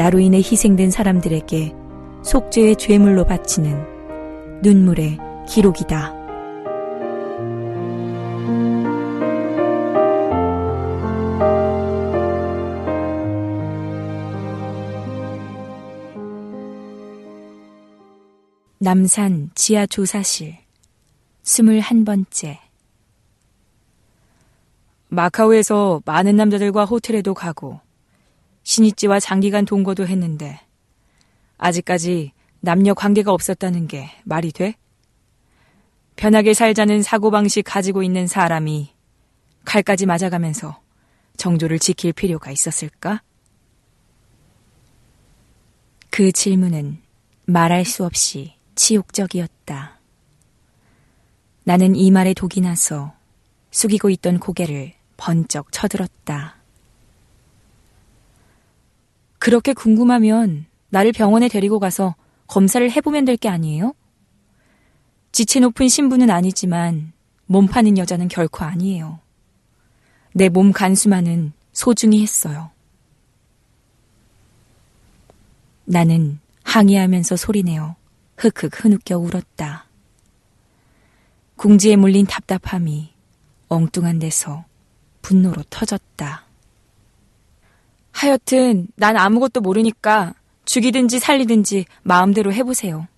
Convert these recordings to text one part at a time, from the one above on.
나로 인해 희생된 사람들에게 속죄의 죄물로 바치는 눈물의 기록이다. 남산 지하 조사실 스물한 번째 마카오에서 많은 남자들과 호텔에도 가고 신입지와 장기간 동거도 했는데 아직까지 남녀 관계가 없었다는 게 말이 돼? 편하게 살자는 사고방식 가지고 있는 사람이 칼까지 맞아가면서 정조를 지킬 필요가 있었을까? 그 질문은 말할 수 없이 치욕적이었다. 나는 이 말에 독이 나서 숙이고 있던 고개를 번쩍 쳐들었다. 그렇게 궁금하면 나를 병원에 데리고 가서 검사를 해보면 될 게 아니에요? 지체 높은 신부는 아니지만 몸 파는 여자는 결코 아니에요. 내 몸 간수만은 소중히 했어요. 나는 항의하면서 소리내어 흑흑 흐느껴 울었다. 궁지에 물린 답답함이 엉뚱한 데서 분노로 터졌다. 하여튼 난 아무것도 모르니까 죽이든지 살리든지 마음대로 해보세요.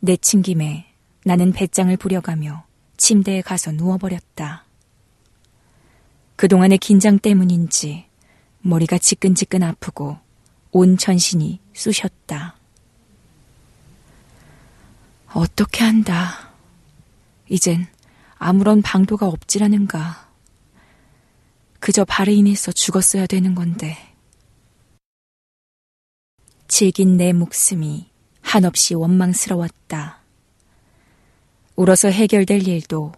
내친 김에 나는 배짱을 부려가며 침대에 가서 누워버렸다. 그동안의 긴장 때문인지 머리가 지끈지끈 아프고 온 전신이 쑤셨다. 어떻게 한다. 이젠 아무런 방도가 없지라는가. 그저 인해서 죽었어야 되는 건데. 질긴 내 목숨이 한없이 원망스러웠다. 울어서 해결될 일도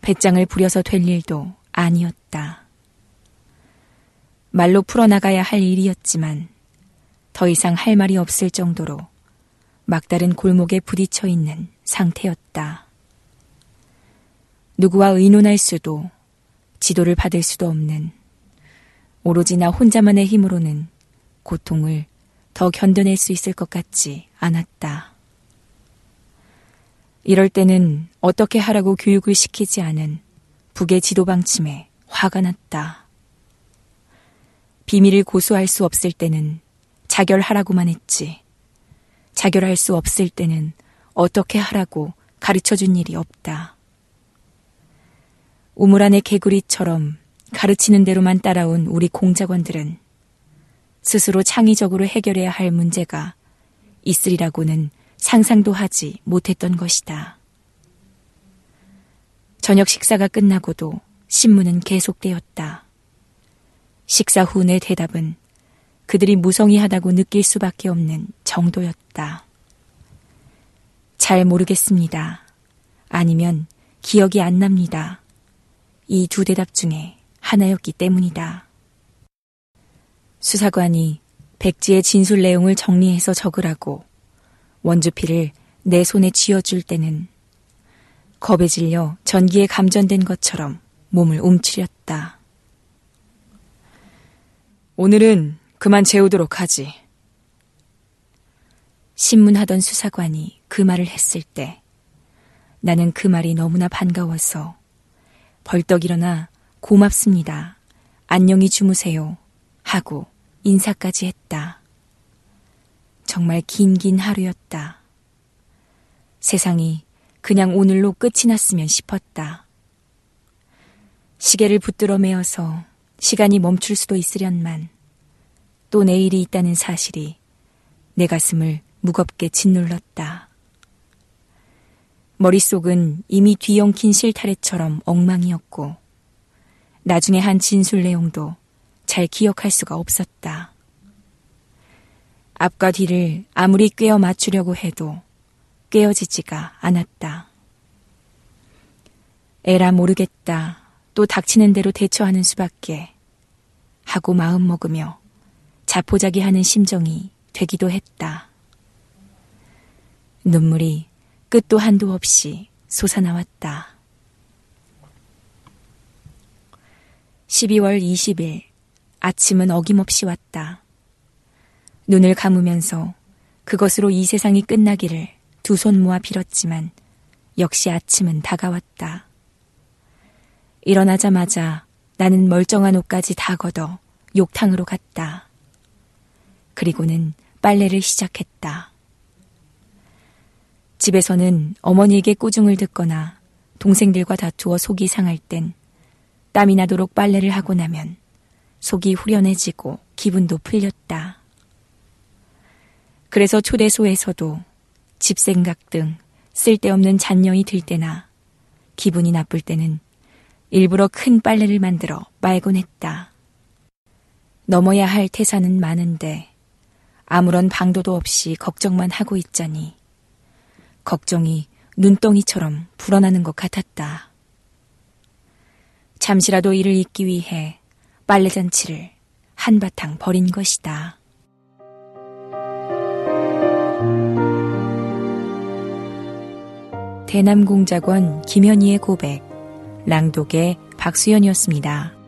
배짱을 부려서 될 일도 아니었다. 말로 풀어나가야 할 일이었지만 더 이상 할 말이 없을 정도로 막다른 골목에 부딪혀 있는 상태였다. 누구와 의논할 수도 지도를 받을 수도 없는 오로지 나 혼자만의 힘으로는 고통을 더 견뎌낼 수 있을 것 같지 않았다. 이럴 때는 어떻게 하라고 교육을 시키지 않은 북의 지도 방침에 화가 났다. 비밀을 고수할 수 없을 때는 자결하라고만 했지. 자결할 수 없을 때는 어떻게 하라고 가르쳐 준 일이 없다. 우물 안의 개구리처럼 가르치는 대로만 따라온 우리 공작원들은 스스로 창의적으로 해결해야 할 문제가 있으리라고는 상상도 하지 못했던 것이다. 저녁 식사가 끝나고도 신문은 계속되었다. 식사 후 내 대답은 그들이 무성의하다고 느낄 수밖에 없는 정도였다. 잘 모르겠습니다. 아니면 기억이 안 납니다. 이 두 대답 중에 하나였기 때문이다. 수사관이 백지의 진술 내용을 정리해서 적으라고 원주피를 내 손에 쥐어줄 때는 겁에 질려 전기에 감전된 것처럼 몸을 움츠렸다. 오늘은 그만 재우도록 하지. 신문하던 수사관이 그 말을 했을 때 나는 그 말이 너무나 반가워서 벌떡 일어나 고맙습니다. 안녕히 주무세요. 하고 인사까지 했다. 정말 긴긴 하루였다. 세상이 그냥 오늘로 끝이 났으면 싶었다. 시계를 붙들어 매어서 시간이 멈출 수도 있으련만 또 내일이 있다는 사실이 내 가슴을 무겁게 짓눌렀다. 머릿속은 이미 뒤엉킨 실타래처럼 엉망이었고 나중에 한 진술 내용도 잘 기억할 수가 없었다. 앞과 뒤를 아무리 꿰어 맞추려고 해도 깨어지지가 않았다. 에라 모르겠다. 또 닥치는 대로 대처하는 수밖에 하고 마음 먹으며 자포자기 하는 심정이 되기도 했다. 눈물이 끝도 한도 없이 솟아나왔다. 12월 20일 아침은 어김없이 왔다. 눈을 감으면서 그것으로 이 세상이 끝나기를 두 손 모아 빌었지만 역시 아침은 다가왔다. 일어나자마자 나는 멀쩡한 옷까지 다 걷어 욕탕으로 갔다. 그리고는 빨래를 시작했다. 집에서는 어머니에게 꾸중을 듣거나 동생들과 다투어 속이 상할 땐 땀이 나도록 빨래를 하고 나면 속이 후련해지고 기분도 풀렸다. 그래서 초대소에서도 집 생각 등 쓸데없는 잔념이 들 때나 기분이 나쁠 때는 일부러 큰 빨래를 만들어 말곤 했다. 넘어야 할 태산은 많은데 아무런 방도도 없이 걱정만 하고 있자니 걱정이 눈덩이처럼 불어나는 것 같았다. 잠시라도 이를 잊기 위해 빨래잔치를 한바탕 버린 것이다. 대남공작원 김현희의 고백, 랑독의 박수연이었습니다.